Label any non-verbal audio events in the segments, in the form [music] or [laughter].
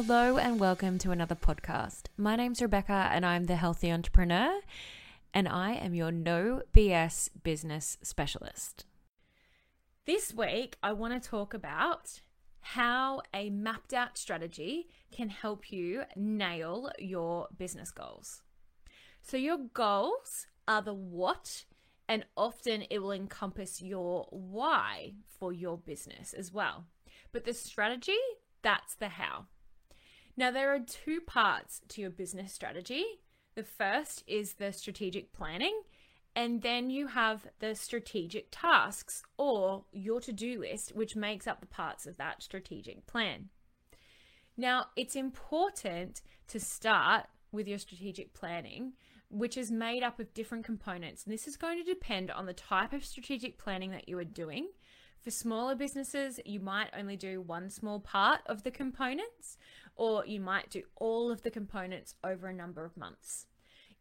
Hello and welcome to another podcast. My name's Rebecca and I'm the Healthy Entrepreneur, and I am your no BS business specialist. This week, I want to talk about how a mapped out strategy can help you nail your business goals. So, your goals are the what, and often it will encompass your why for your business as well. But the strategy, that's the how. Now, there are two parts to your business strategy. The first is the strategic planning, and then you have the strategic tasks or your to do list, which makes up the parts of that strategic plan. Now, it's important to start with your strategic planning, which is made up of different components. And this is going to depend on the type of strategic planning that you are doing. For smaller businesses, you might only do one small part of the components, or you might do all of the components over a number of months.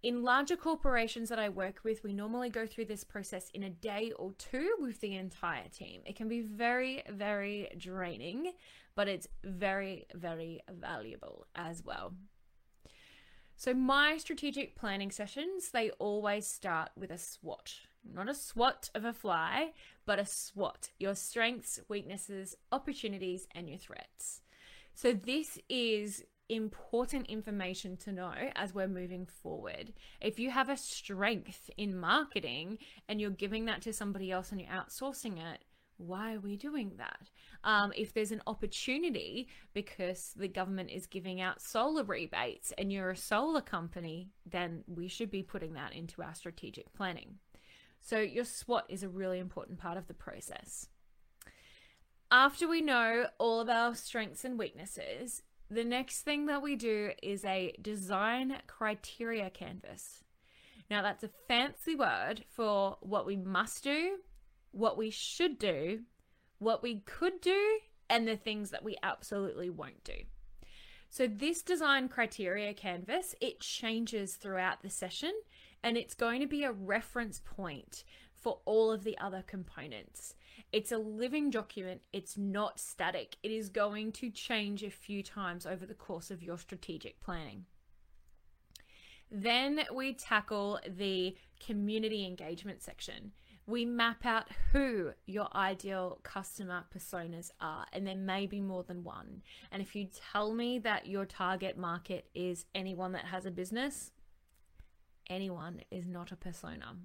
In larger corporations that I work with, we normally go through this process in a day or two with the entire team. It can be very, very draining, but it's very, very valuable as well. So, my strategic planning sessions, they always start with a SWOT. Not a SWOT of a fly, but a SWOT your strengths, weaknesses, opportunities, and your threats. So, this is important information to know as we're moving forward. If you have a strength in marketing and you're giving that to somebody else and you're outsourcing it, why are we doing that? Um, if there's an opportunity because the government is giving out solar rebates and you're a solar company, then we should be putting that into our strategic planning. So, your SWOT is a really important part of the process. After we know all of our strengths and weaknesses, the next thing that we do is a design criteria canvas. Now, that's a fancy word for what we must do, what we should do, what we could do, and the things that we absolutely won't do. So this design criteria canvas, it changes throughout the session and it's going to be a reference point for all of the other components. It's a living document, it's not static. It is going to change a few times over the course of your strategic planning. Then we tackle the community engagement section. We map out who your ideal customer personas are, and there may be more than one. And if you tell me that your target market is anyone that has a business, anyone is not a persona.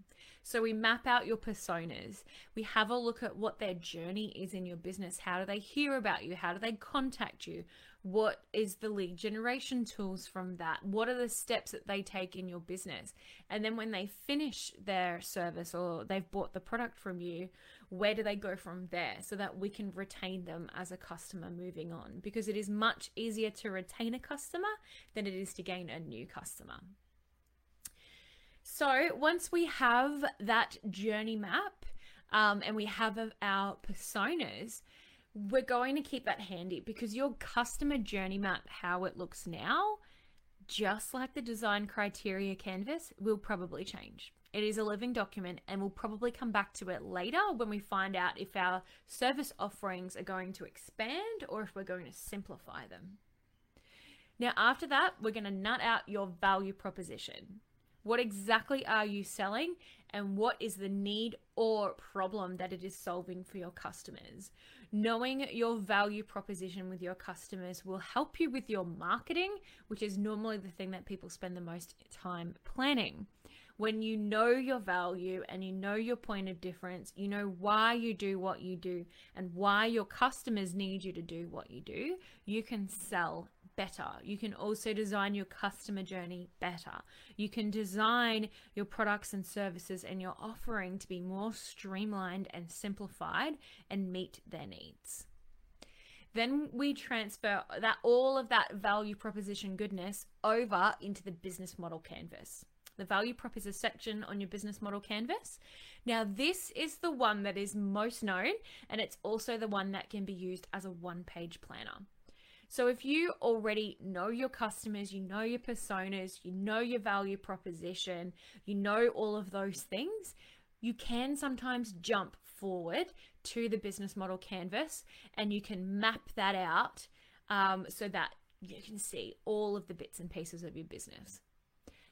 So we map out your personas. We have a look at what their journey is in your business. How do they hear about you? How do they contact you? What is the lead generation tools from that? What are the steps that they take in your business? And then when they finish their service or they've bought the product from you, where do they go from there so that we can retain them as a customer moving on? Because it is much easier to retain a customer than it is to gain a new customer. So once we have that journey map um, and we have our personas, we're going to keep that handy because your customer journey map, how it looks now, just like the design criteria canvas, will probably change. It is a living document and we'll probably come back to it later when we find out if our service offerings are going to expand or if we're going to simplify them. Now, after that, we're going to nut out your value proposition. What exactly are you selling and what is the need or problem that it is solving for your customers? Knowing your value proposition with your customers will help you with your marketing, which is normally the thing that people spend the most time planning. When you know your value and you know your point of difference, you know why you do what you do and why your customers need you to do what you do, you can sell better. You can also design your customer journey better. You can design your products and services and your offering to be more streamlined and simplified and meet their needs. Then we transfer that all of that value proposition goodness over into the business model canvas. The value proposition section on your business model canvas. Now, this is the one that is most known, and it's also the one that can be used as a one page planner. So if you already know your customers, you know your personas, you know your value proposition, you know all of those things, you can sometimes jump forward to the business model canvas and you can map that out um, so that you can see all of the bits and pieces of your business.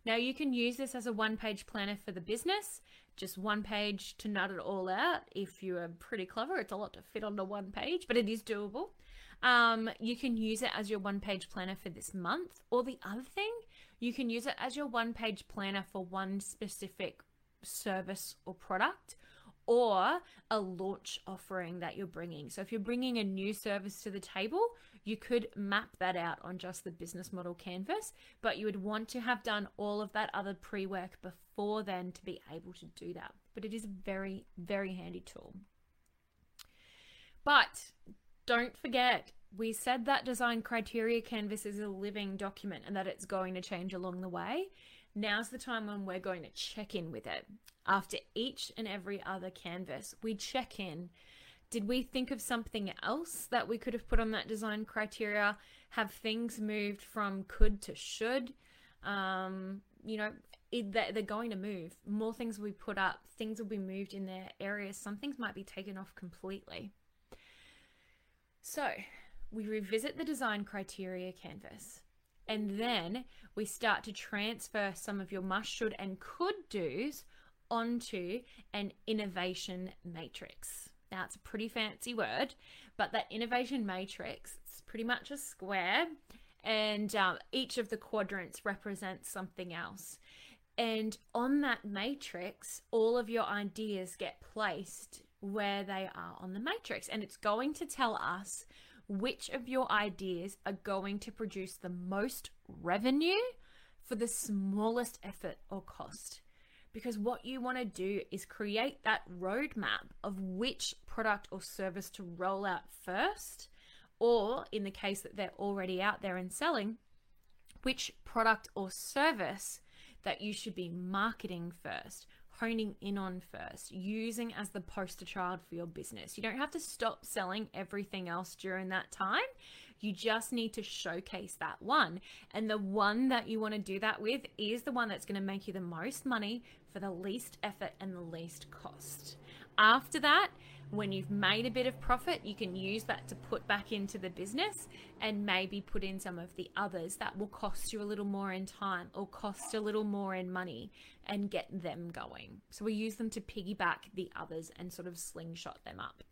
Now, you can use this as a one page planner for the business, just one page to nut it all out. If you are pretty clever, it's a lot to fit onto one page, but it is doable. Um, you can use it as your one page planner for this month. Or the other thing, you can use it as your one page planner for one specific service or product or a launch offering that you're bringing. So if you're bringing a new service to the table, you could map that out on just the business model canvas, but you would want to have done all of that other pre work before then to be able to do that. But it is a very, very handy tool. But don't forget, we said that design criteria canvas is a living document and that it's going to change along the way. Now's the time when we're going to check in with it. After each and every other canvas, we check in. Did we think of something else that we could have put on that design criteria? Have things moved from could to should? Um, you know, they're going to move. More things will be put up, things will be moved in their areas. Some things might be taken off completely. So, we revisit the design criteria canvas. And then we start to transfer some of your must, should, and could do's onto an innovation matrix. Now, it's a pretty fancy word, but that innovation matrix, it's pretty much a square, and um, each of the quadrants represents something else. And on that matrix, all of your ideas get placed where they are on the matrix, and it's going to tell us which of your ideas are going to produce the most revenue for the smallest effort or cost. Because what you want to do is create that roadmap of which product or service to roll out first, or in the case that they're already out there and selling, which product or service that you should be marketing first, honing in on first, using as the poster child for your business. You don't have to stop selling everything else during that time. You just need to showcase that one. And the one that you want to do that with is the one that's going to make you the most money for the least effort and the least cost. After that, when you've made a bit of profit, you can use that to put back into the business and maybe put in some of the others that will cost you a little more in time or cost a little more in money and get them going. So we use them to piggyback the others and sort of slingshot them up.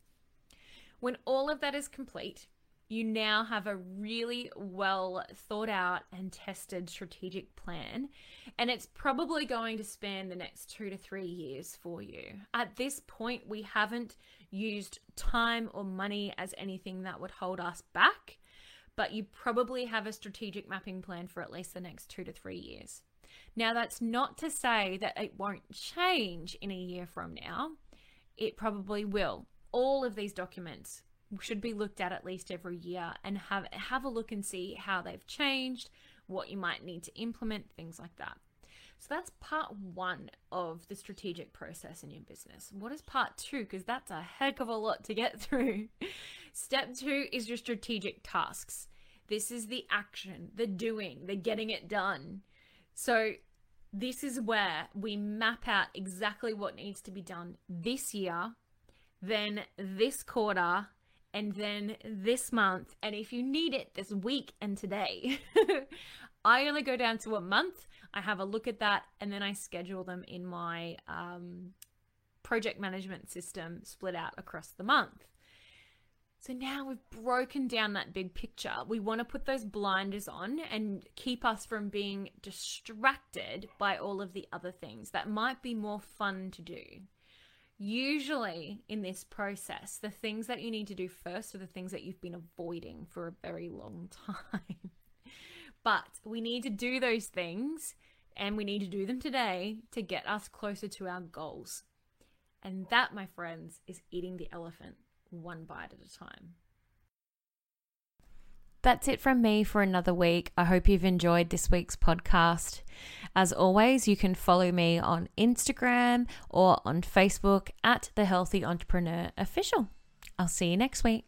When all of that is complete, you now have a really well thought out and tested strategic plan, and it's probably going to span the next two to three years for you. At this point, we haven't used time or money as anything that would hold us back, but you probably have a strategic mapping plan for at least the next two to three years. Now, that's not to say that it won't change in a year from now, it probably will. All of these documents should be looked at at least every year and have have a look and see how they've changed, what you might need to implement, things like that. So that's part one of the strategic process in your business. What is part two? Because that's a heck of a lot to get [laughs] through. Step two is your strategic tasks. This is the action, the doing, the getting it done. So this is where we map out exactly what needs to be done this year, then this quarter, and then this month. And if you need it this week and today, [laughs] I only go down to a month. I have a look at that and then I schedule them in my um, project management system split out across the month. So now we've broken down that big picture. We want to put those blinders on and keep us from being distracted by all of the other things that might be more fun to do. Usually, in this process, the things that you need to do first are the things that you've been avoiding for a very long [laughs] time. But we need to do those things and we need to do them today to get us closer to our goals. And that, my friends, is eating the elephant one bite at a time. That's it from me for another week. I hope you've enjoyed this week's podcast. As always, you can follow me on Instagram or on Facebook at The Healthy Entrepreneur Official. I'll see you next week.